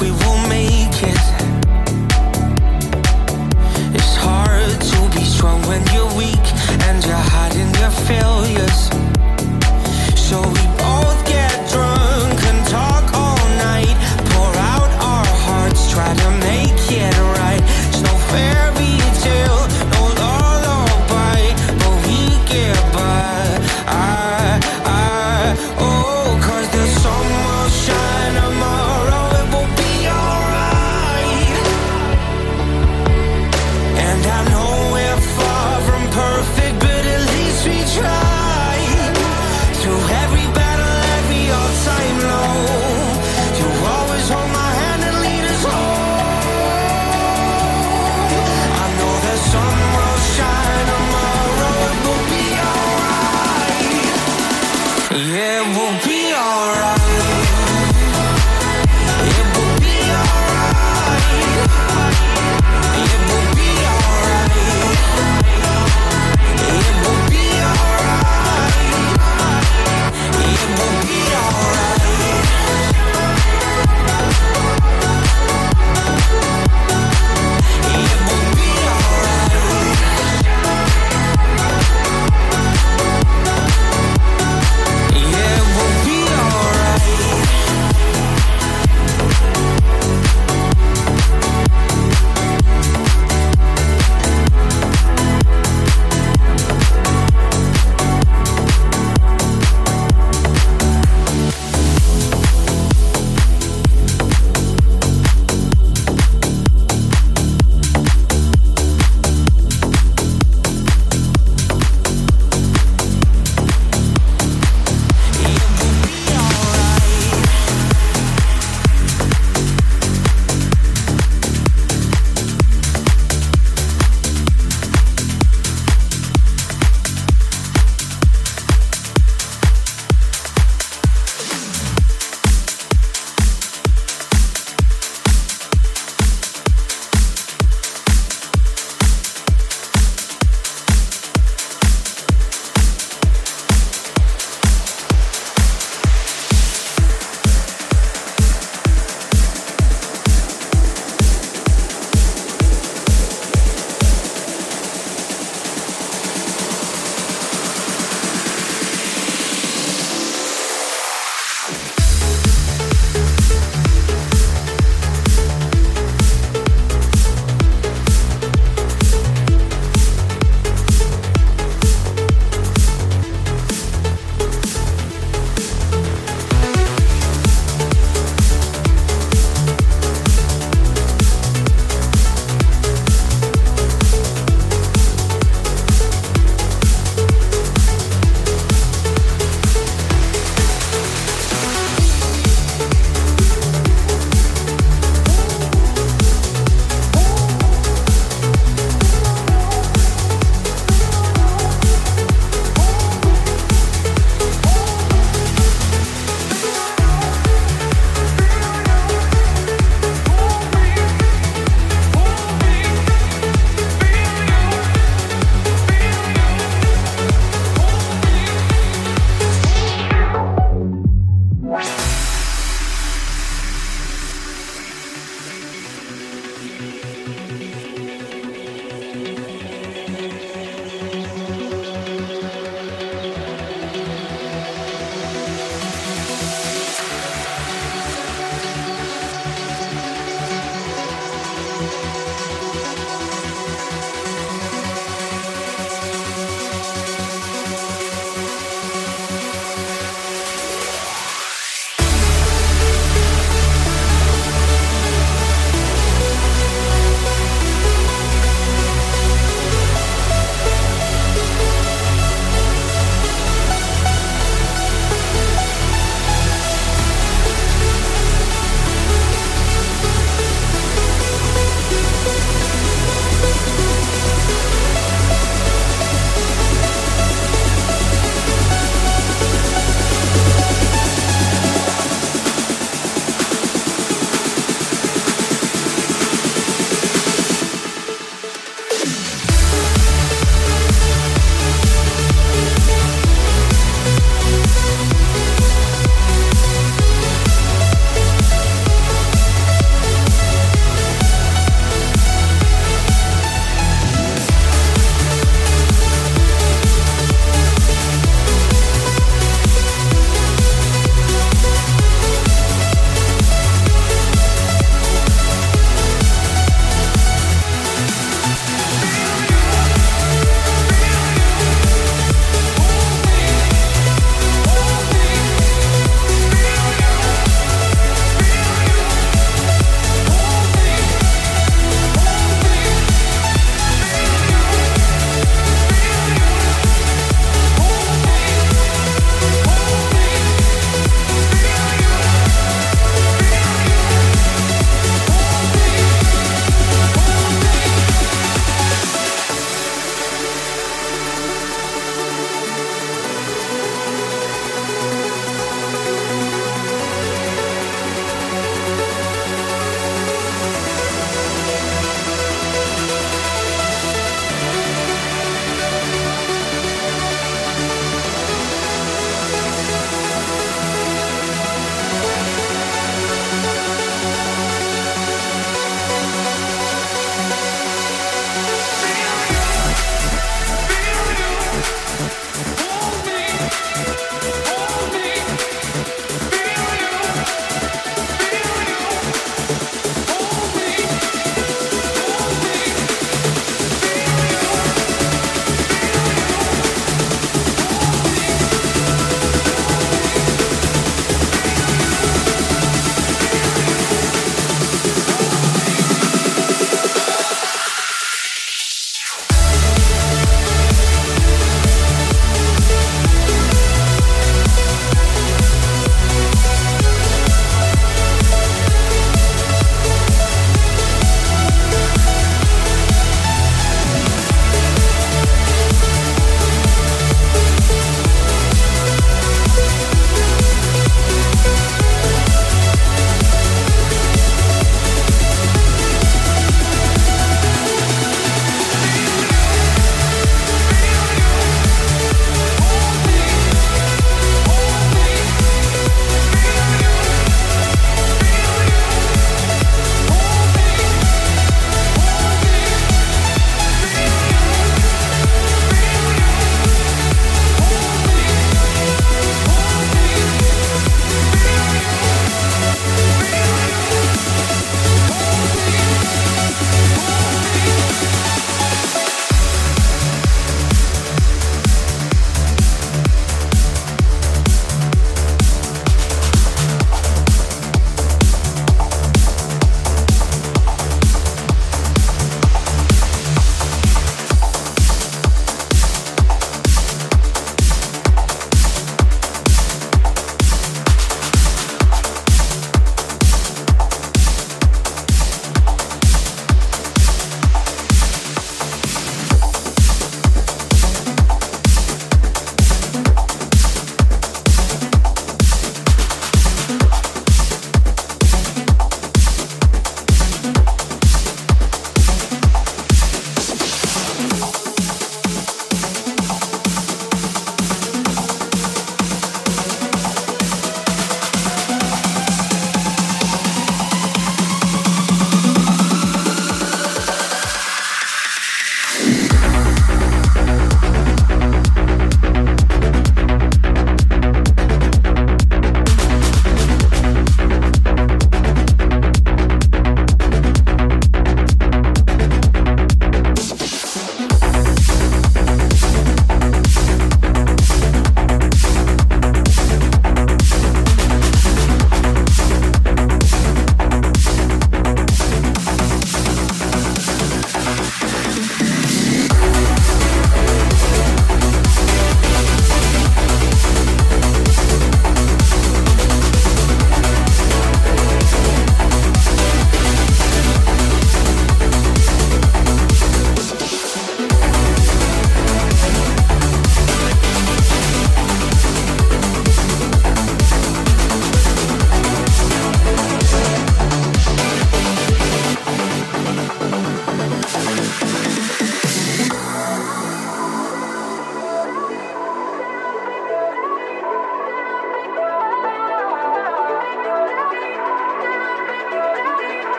we won't